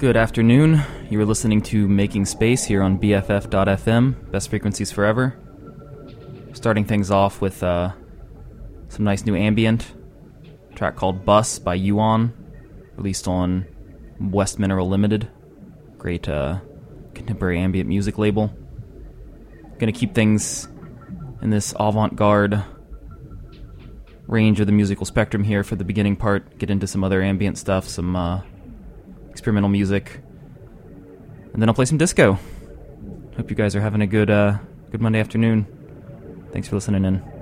Good afternoon. You are listening to Making Space here on BFF.FM, Best Frequencies Forever. Starting things off with uh, some nice new ambient. Track called Bus by uon, released on West Mineral Limited. Great uh, contemporary ambient music label. Gonna keep things in this avant garde range of the musical spectrum here for the beginning part. Get into some other ambient stuff, some uh, experimental music, and then I'll play some disco. Hope you guys are having a good uh, good Monday afternoon. Thanks for listening in.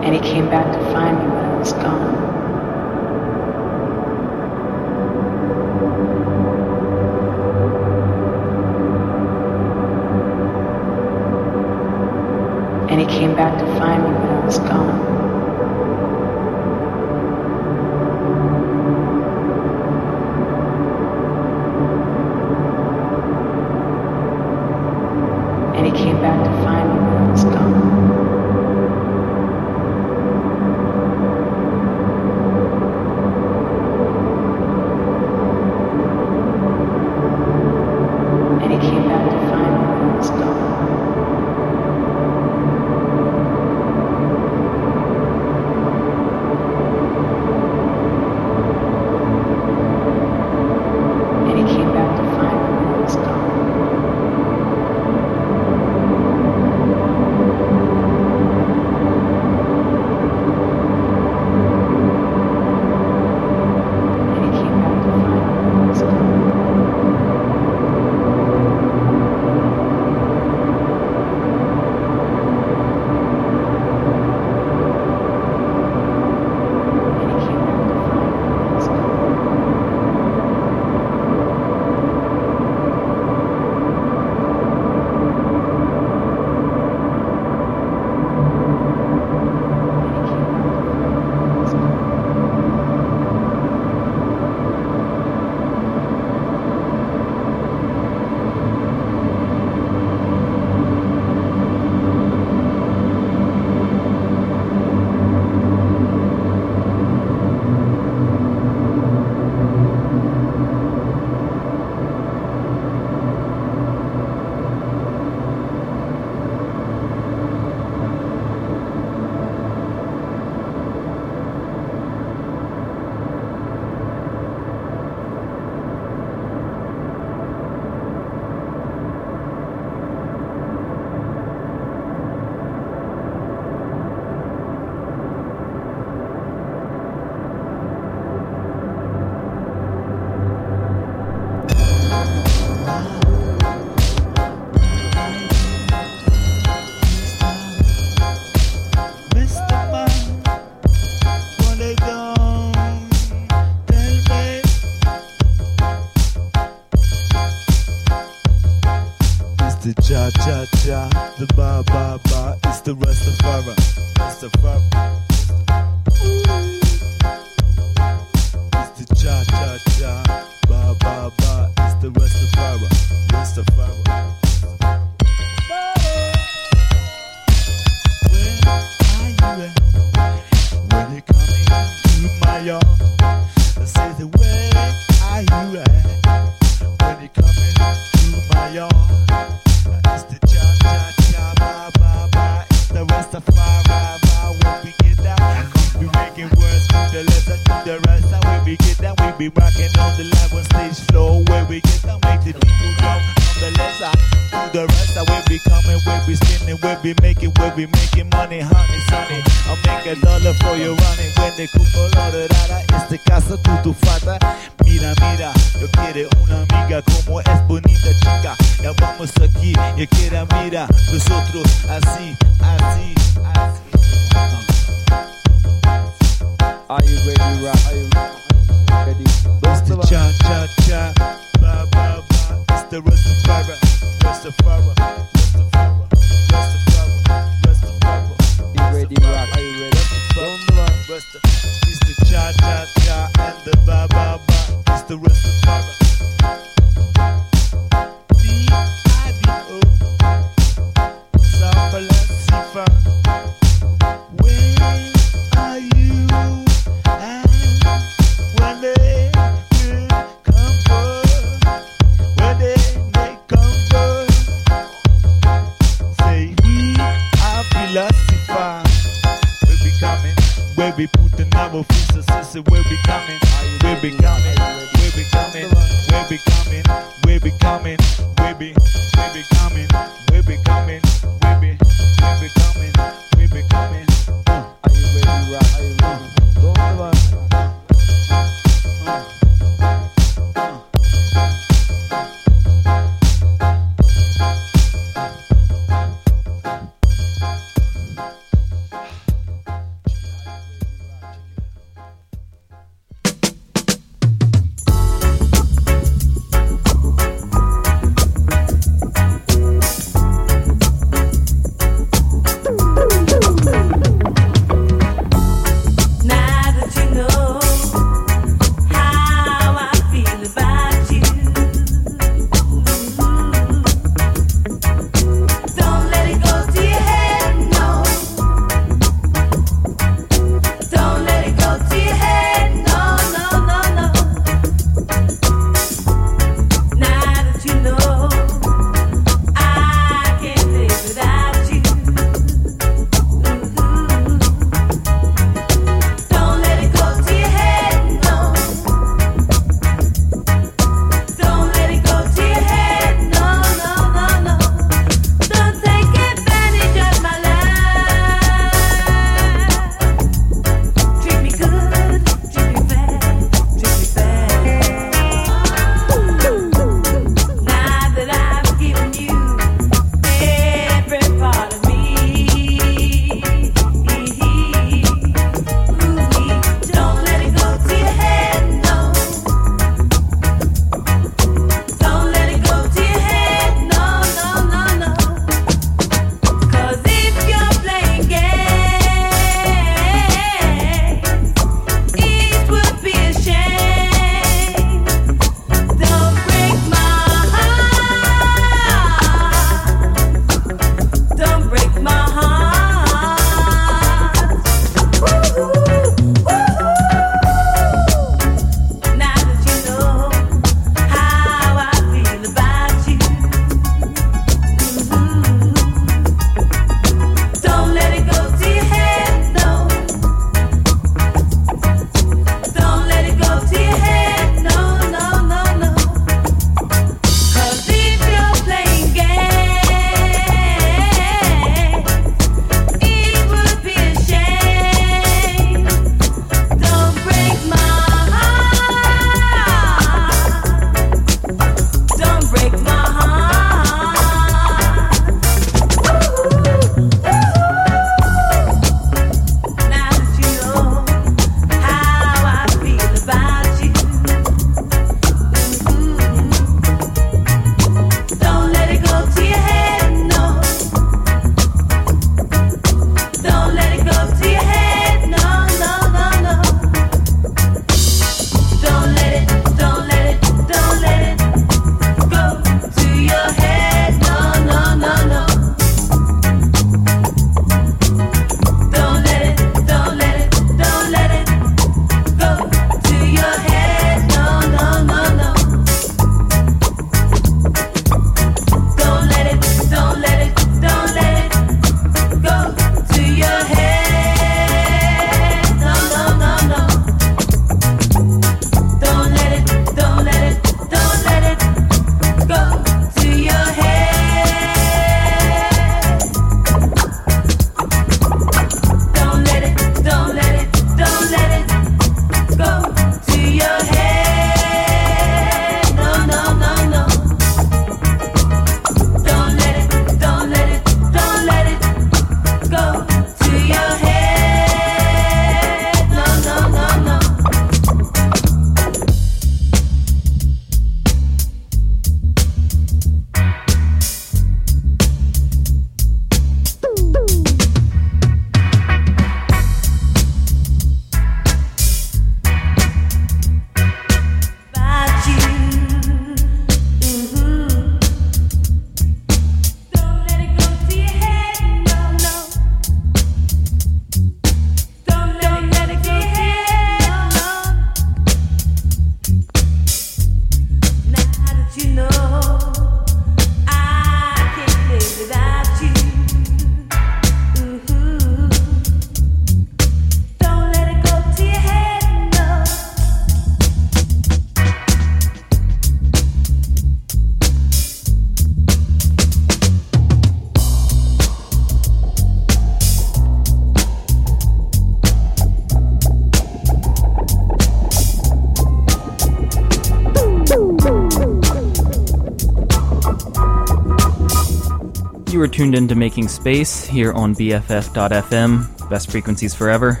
You are tuned into Making Space here on BFF.FM, best frequencies forever.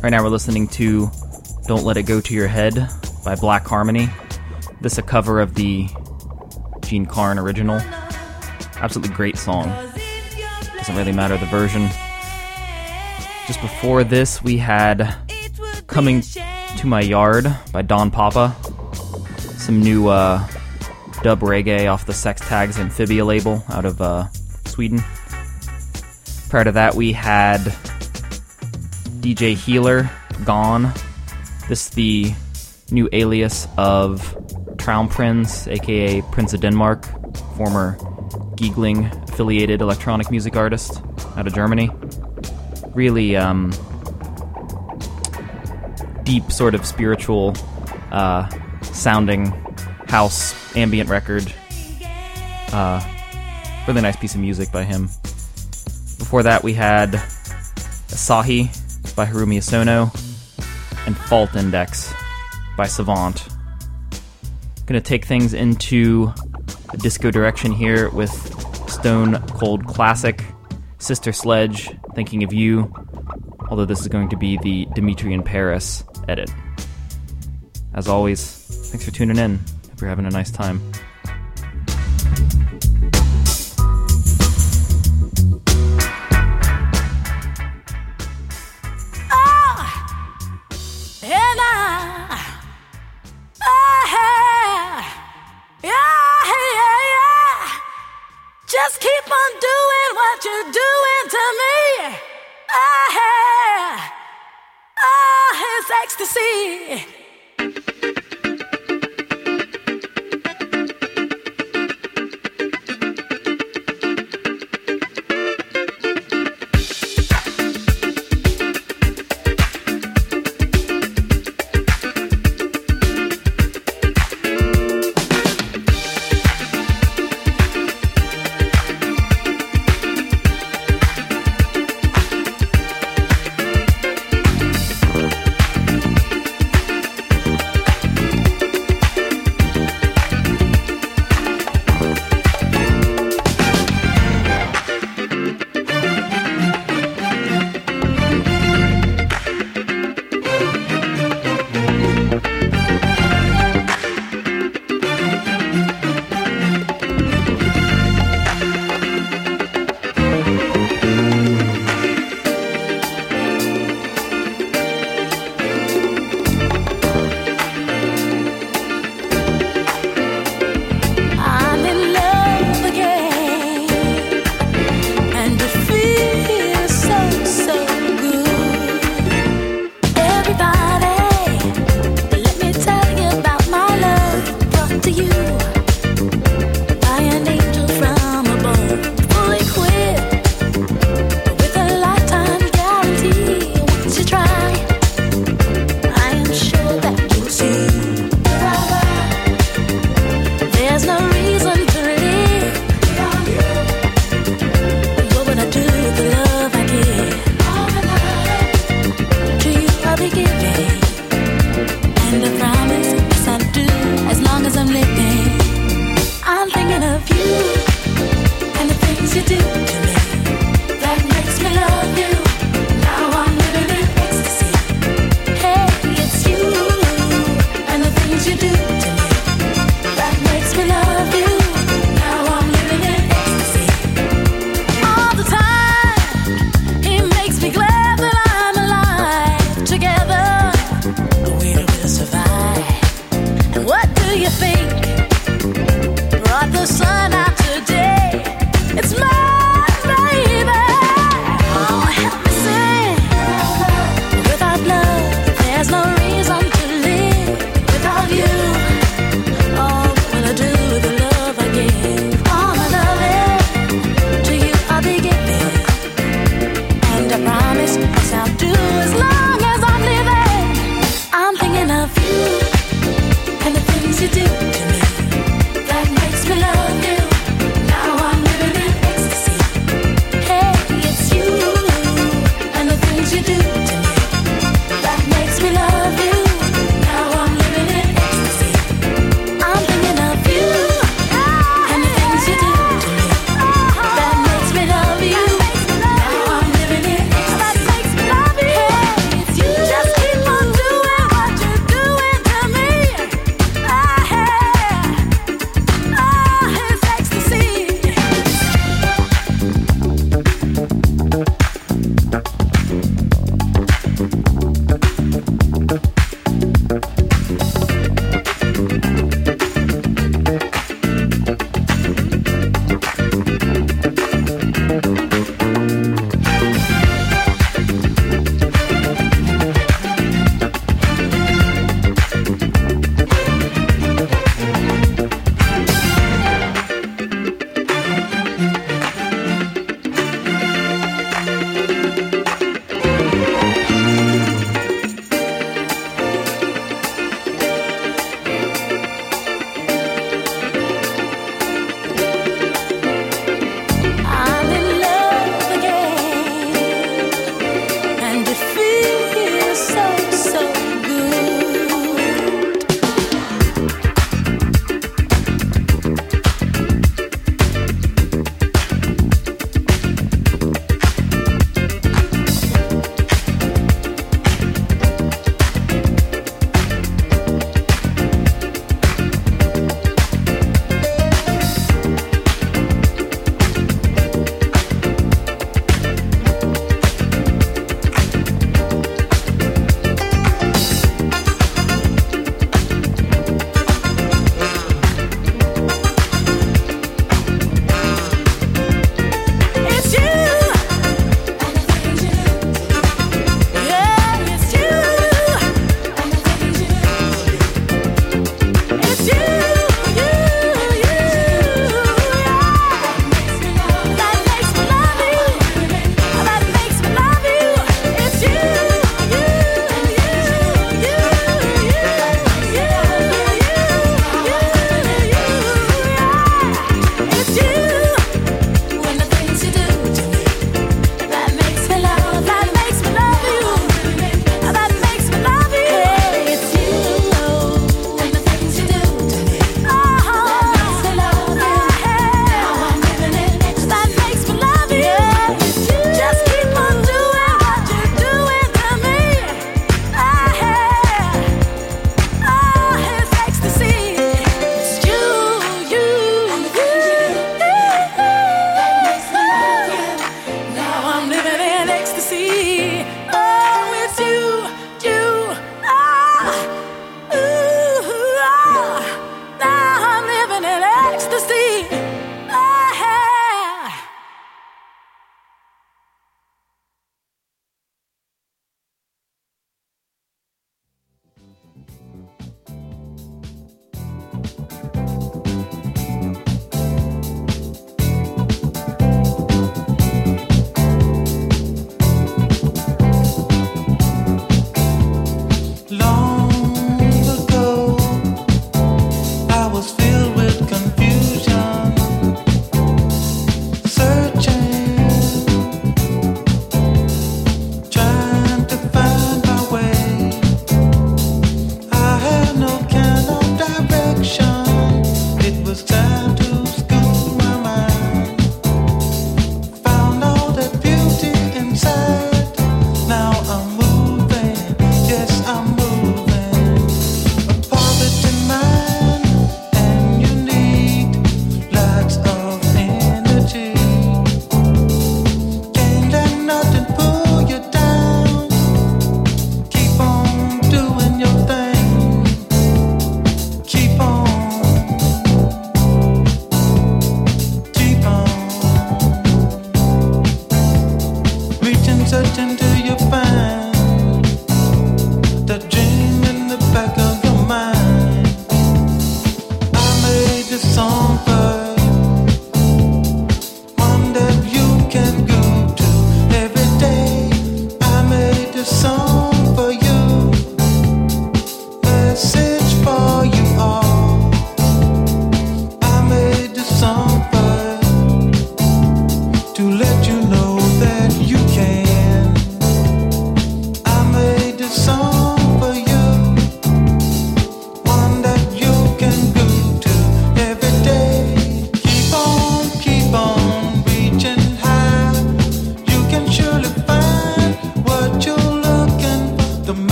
Right now we're listening to Don't Let It Go to Your Head by Black Harmony. This a cover of the Jean Carn original. Absolutely great song. Doesn't really matter the version. Just before this, we had Coming to My Yard by Don Papa. Some new uh, dub reggae off the Sex Tags Amfibia label out of uh, Sweden. Prior to that, we had DJ Healer, Gone. This is the new alias of Traumprinz, aka Prince of Denmark, former Giegling affiliated electronic music artist out of Germany. Really um, deep, sort of spiritual uh, sounding house ambient record. Uh, really nice piece of music by him. Before that, we had Esashi by Haruomi Hosono and Fault Index by Savant. Gonna take things into disco direction here with Stone Cold Classic, Sister Sledge, Thinking of You, although this is going to be the Dimitri in Paris edit. As always, thanks for tuning in. You're having a nice time.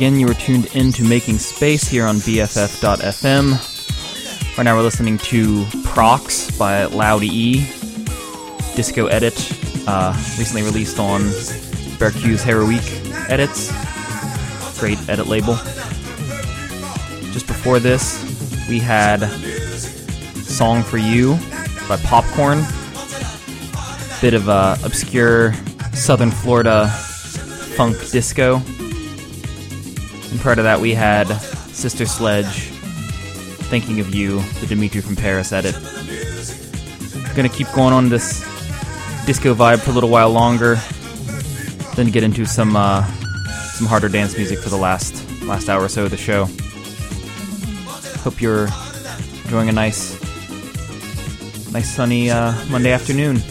Again, you are tuned in to Making Space here on BFF.fm. Right now, we're listening to Prox by Loud E, disco edit, uh, recently released on Berceuse Heroique Edits. Great edit label. Just before this, we had Song for You by Popcorn. Bit of uh, obscure Southern Florida funk disco. Prior to that, we had Sister Sledge, Thinking of You, the Dimitri from Paris edit. Gonna keep going on this disco vibe for a little while longer, then get into some uh, some harder dance music for the last last hour or so of the show. Hope you're enjoying a nice nice sunny uh, Monday afternoon.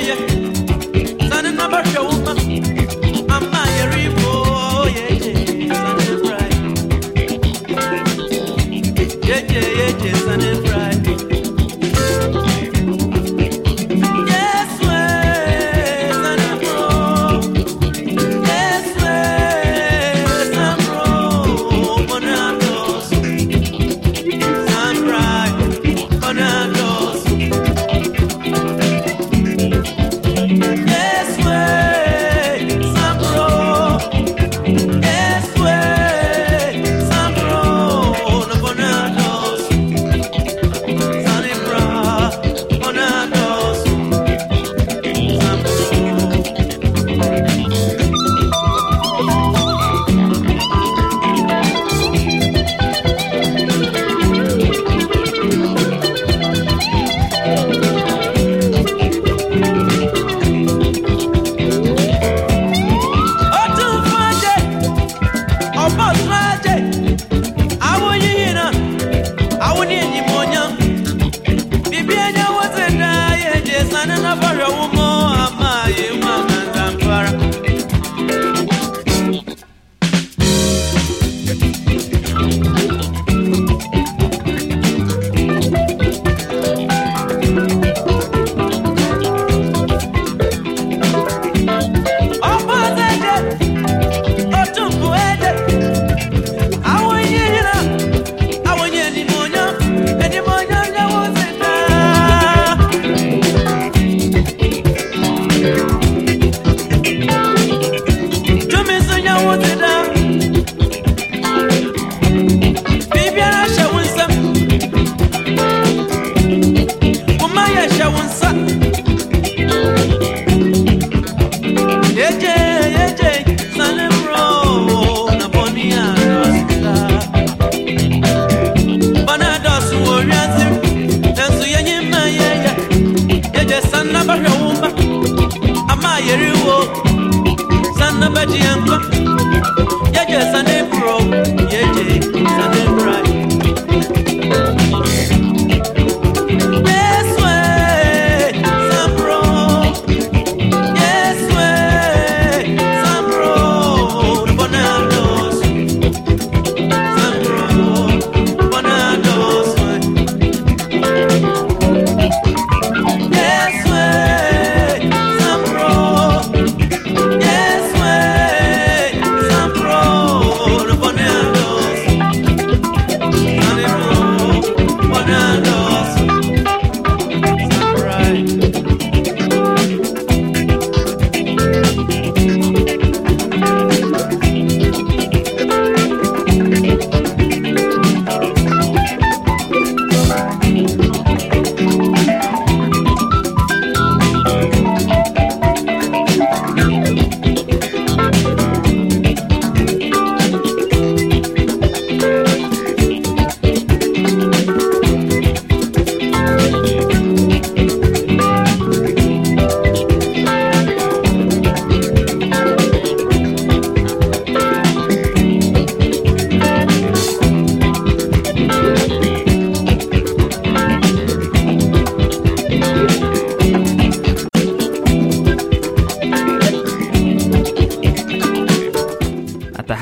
yeah, yeah.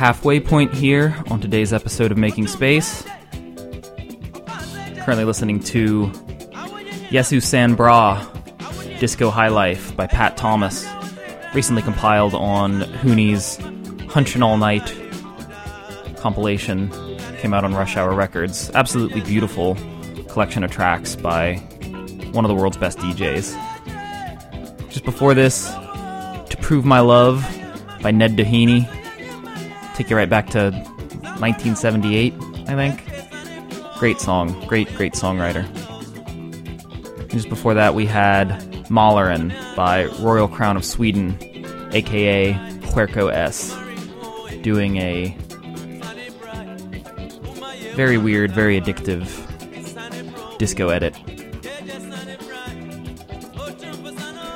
Halfway point here on today's episode of Making Space. Currently listening to Yesu San Bra Disco High Life by Pat Thomas, recently compiled on Hunee's Hunchin' All Night compilation. Came out on Rush Hour Records. Absolutely beautiful collection of tracks by one of the world's best DJs. Just before this, To Prove My Love by Ned Doheny. Take you right back to 1978, I think. Great song. Great, great songwriter. And just before that, we had Mälaren by Royal Crown of Sweden, aka Huerco S, doing a very weird, very addictive disco edit.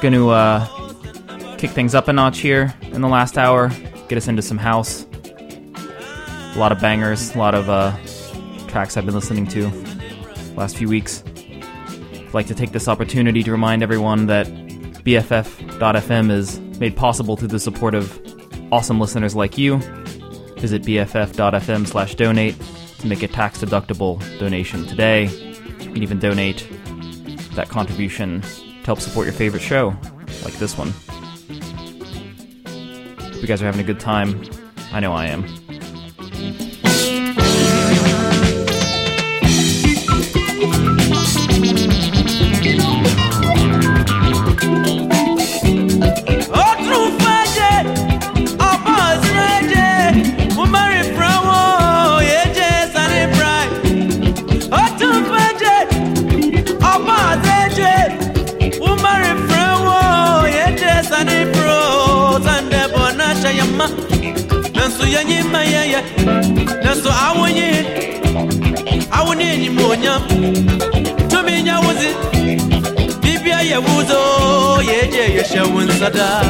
Gonna uh, kick things up a notch here in the last hour, get us into some house. A lot of bangers, a lot of uh, tracks I've been listening to last few weeks. I'd like to take this opportunity to remind everyone that BFF.FM is made possible through the support of awesome listeners like you. Visit BFF.FM slash donate to make a tax deductible donation today. You can even donate that contribution to help support your favorite show, like this one. Hope you guys are having a good time. I know I am. ma yɛyɛ nanso awo nye awo ne enyim onyam tumi nya wo dze biribi ayɛ wo zo yɛgye yɛhyɛ wo nsa daa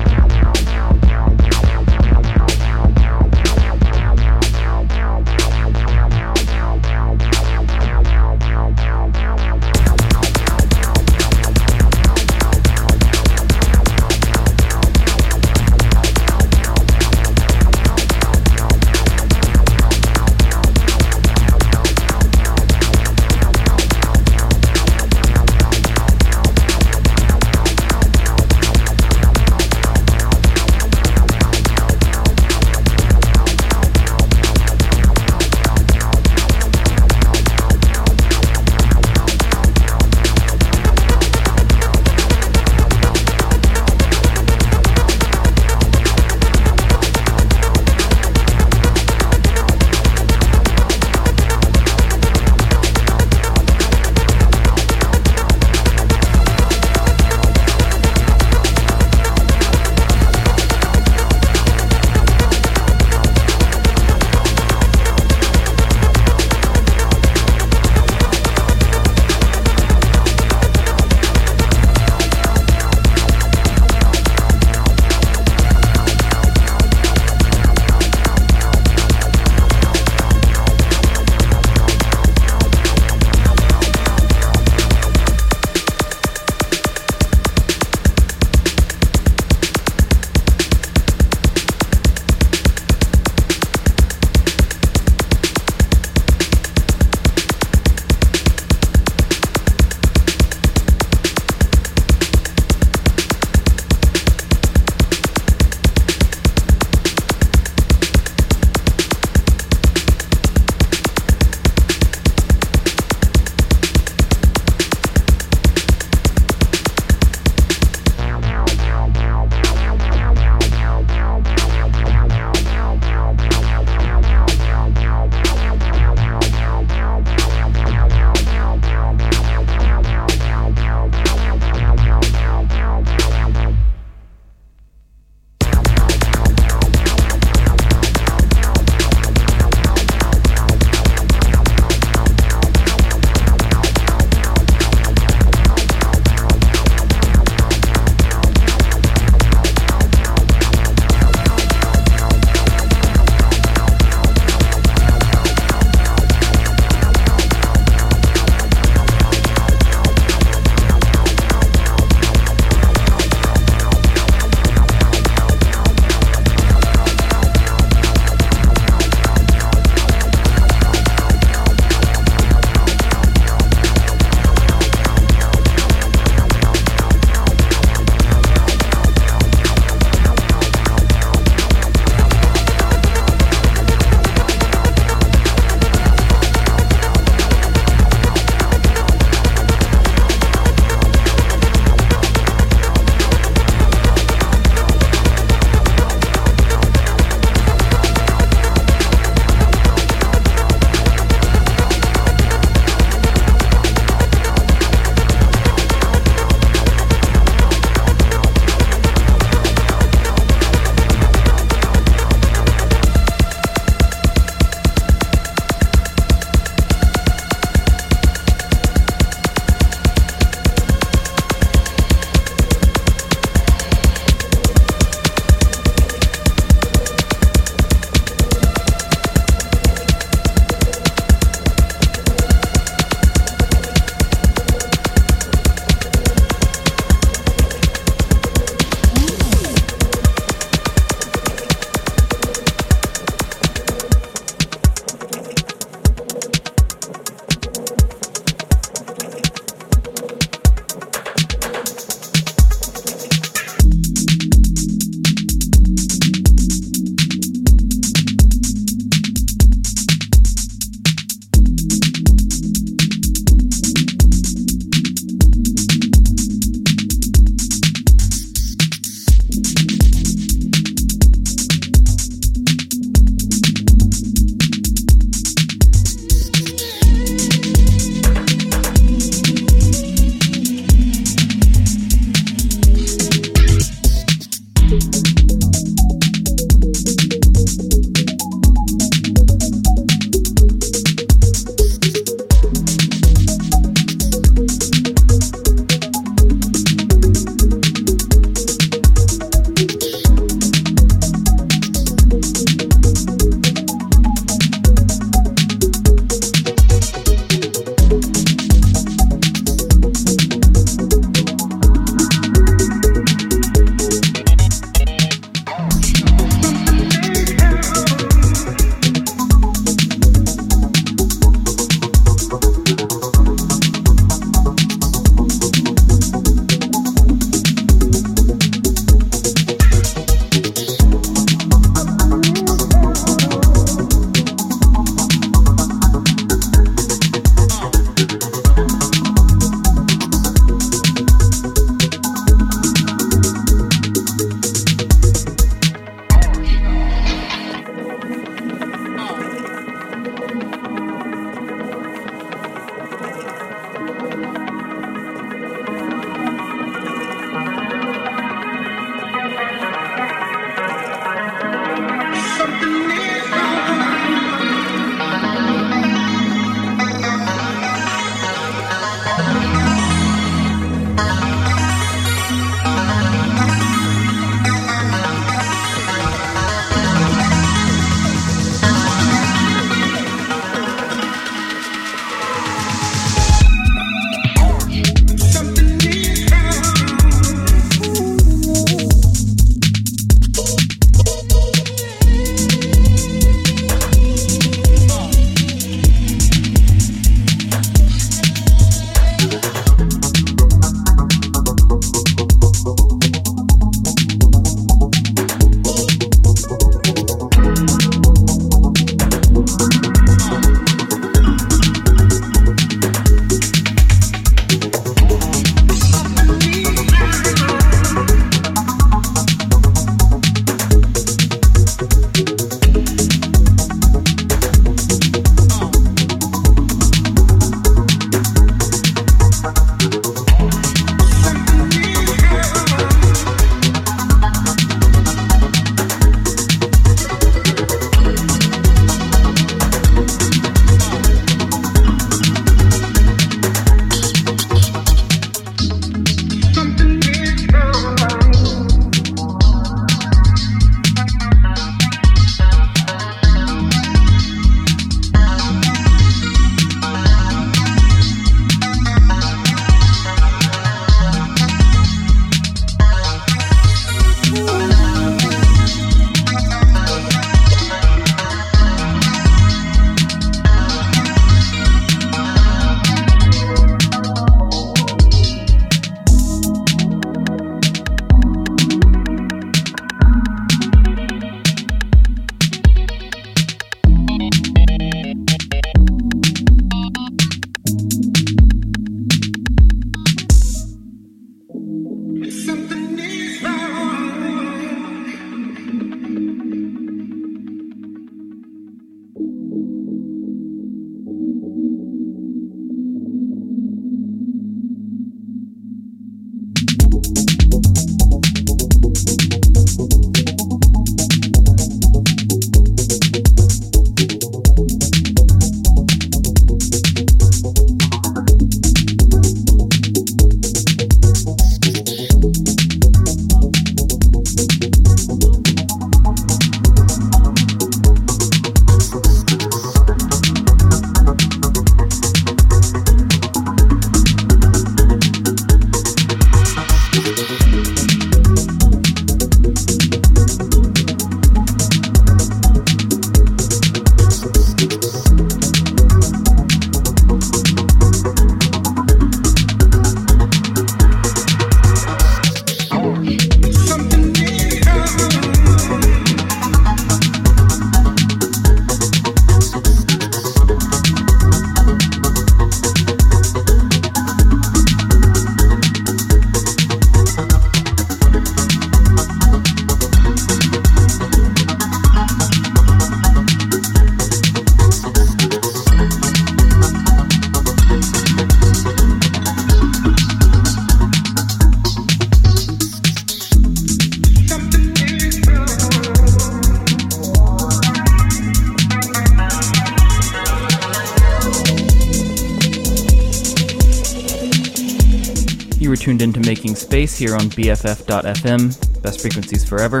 Space here on BFF.FM, best frequencies forever.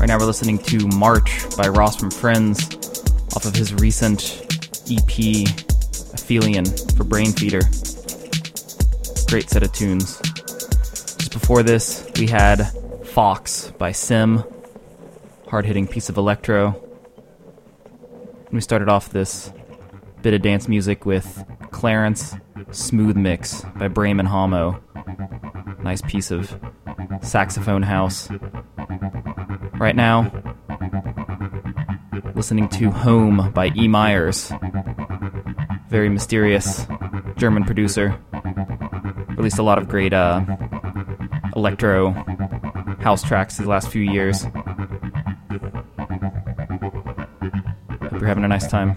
Right now we're listening to March by Ross from Friends off of his recent EP, Aphelion, for Brainfeeder. Great set of tunes. Just before this, we had Fox by Sim, hard hitting piece of electro. And we started off this bit of dance music with Clarence Smooth Mix by Brayman Homo. Nice piece of saxophone house. Right now, listening to Home by E. Myers. Very mysterious German producer. Released a lot of great uh, electro house tracks these last few years. Hope you're having a nice time.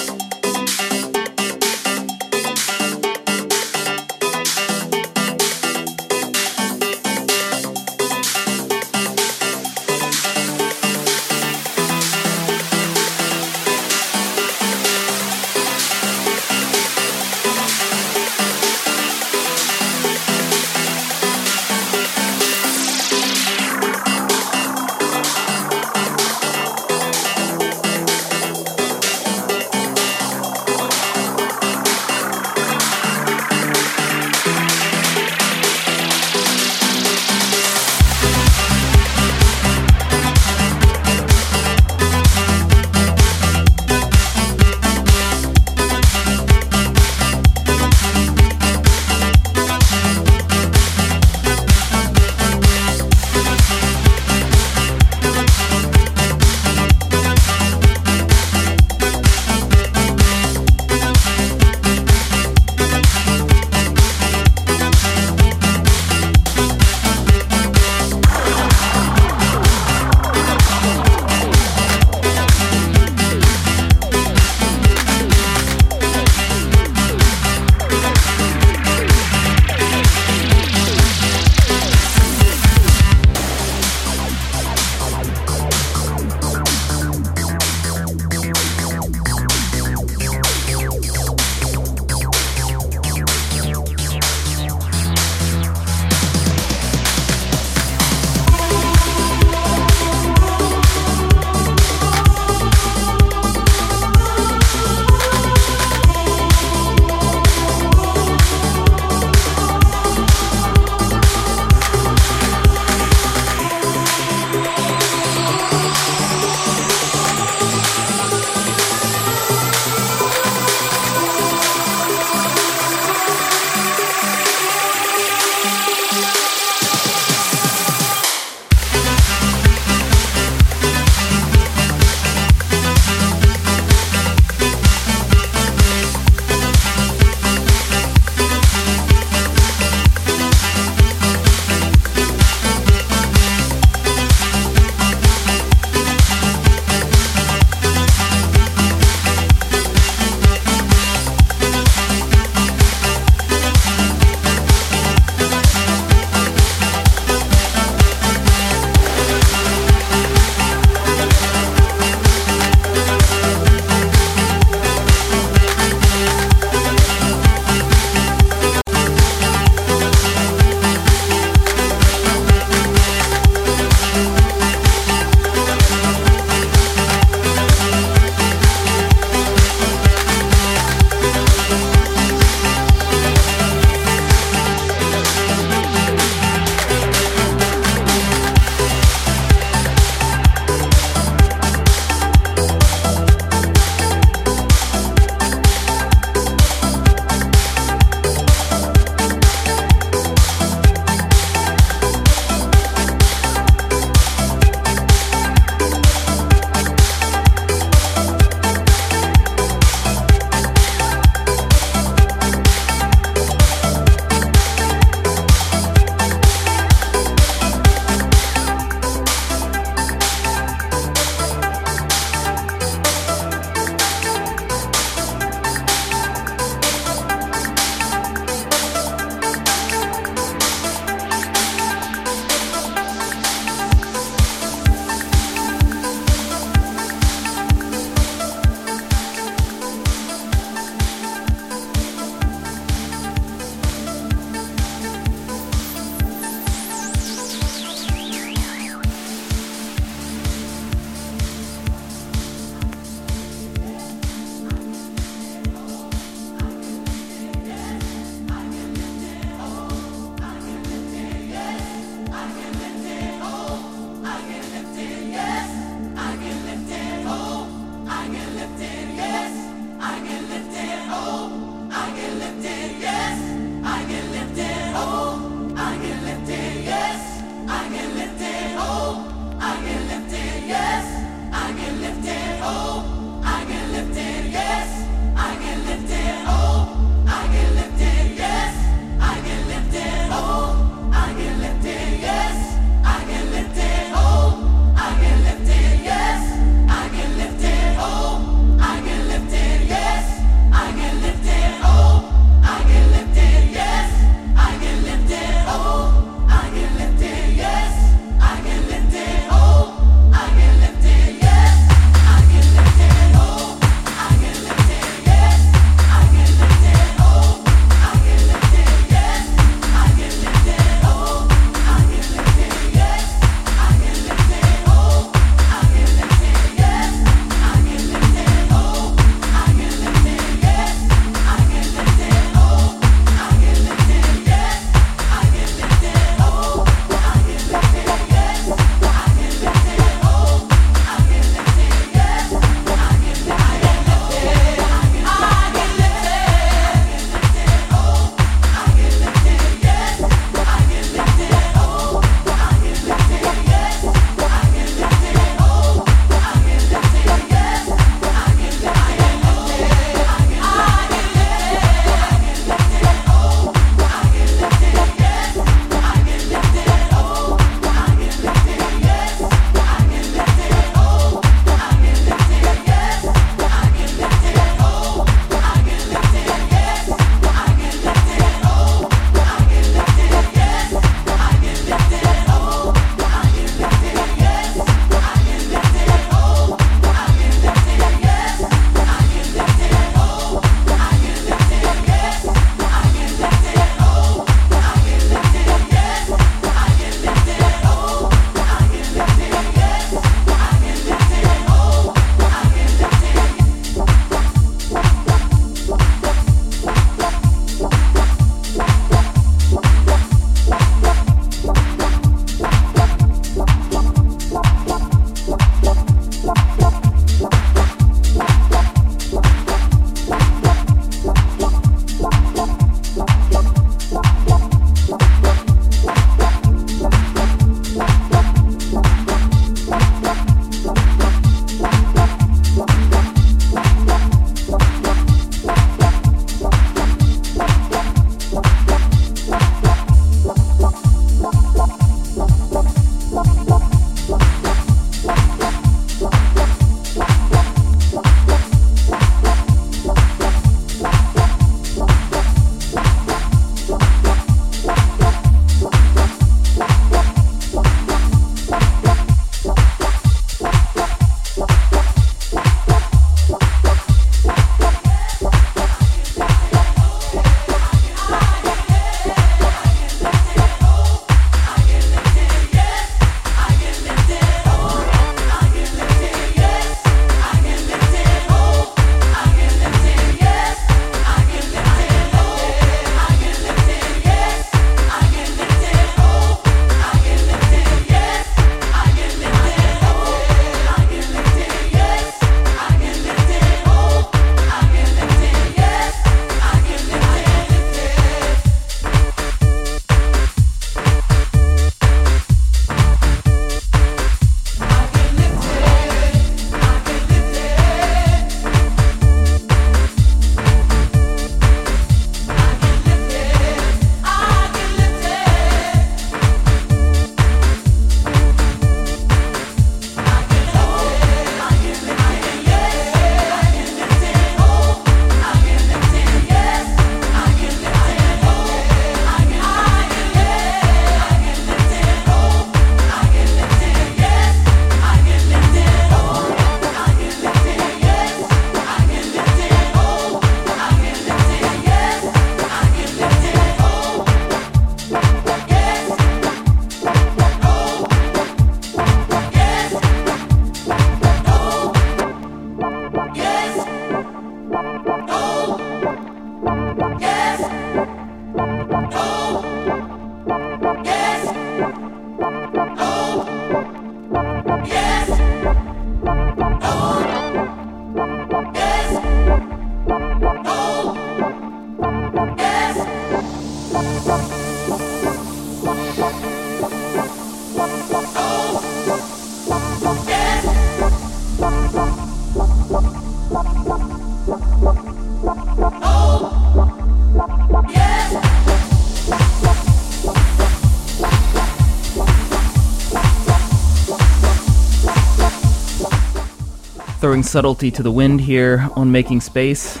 Throwing subtlety to the wind here on Making Space.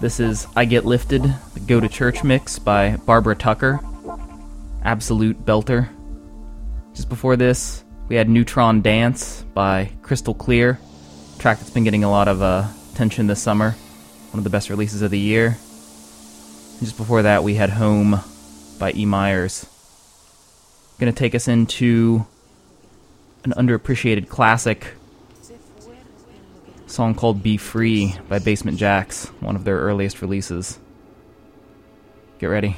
This is I Get Lifted, the Go to Church mix by Barbara Tucker. Absolute belter. Just before this, we had Neutron Dance by Crystal Clear, track that's been getting a lot of uh, attention this summer. One of the best releases of the year. And just before that, we had Home by E. Myers. Gonna take us into an underappreciated classic song called Be Free by Basement Jaxx, one of their earliest releases. Get ready.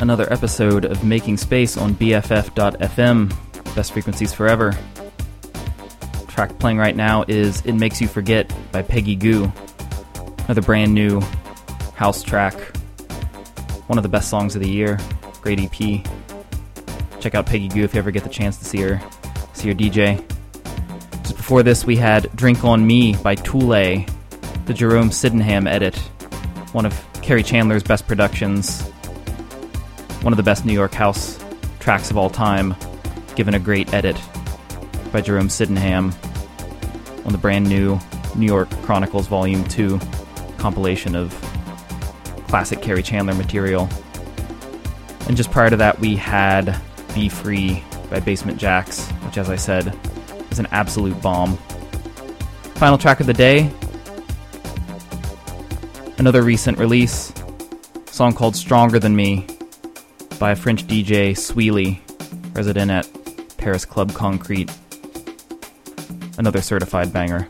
Another episode of Making Space on BFF.FM, Best Frequencies Forever. Track playing right now is It Makes You Forget by Peggy Gou. Another brand new house track. One of the best songs of the year. Great EP. Check out Peggy Gou if you ever get the chance to see her see her DJ. Just before this we had Drink on Me by Toole, the Jerome Sydenham edit. One of Kerri Chandler's best productions one of the best New York House tracks of all time, given a great edit by Jerome Sydenham on the brand new New York Chronicles Volume 2 compilation of classic Kerri Chandler material. And just prior to that, we had Be Free by Basement Jaxx, which, as I said, is an absolute bomb. Final track of the day another recent release, song called Stronger Than Me by a French DJ, Sweely, resident at Paris Club Concrete. Another certified banger.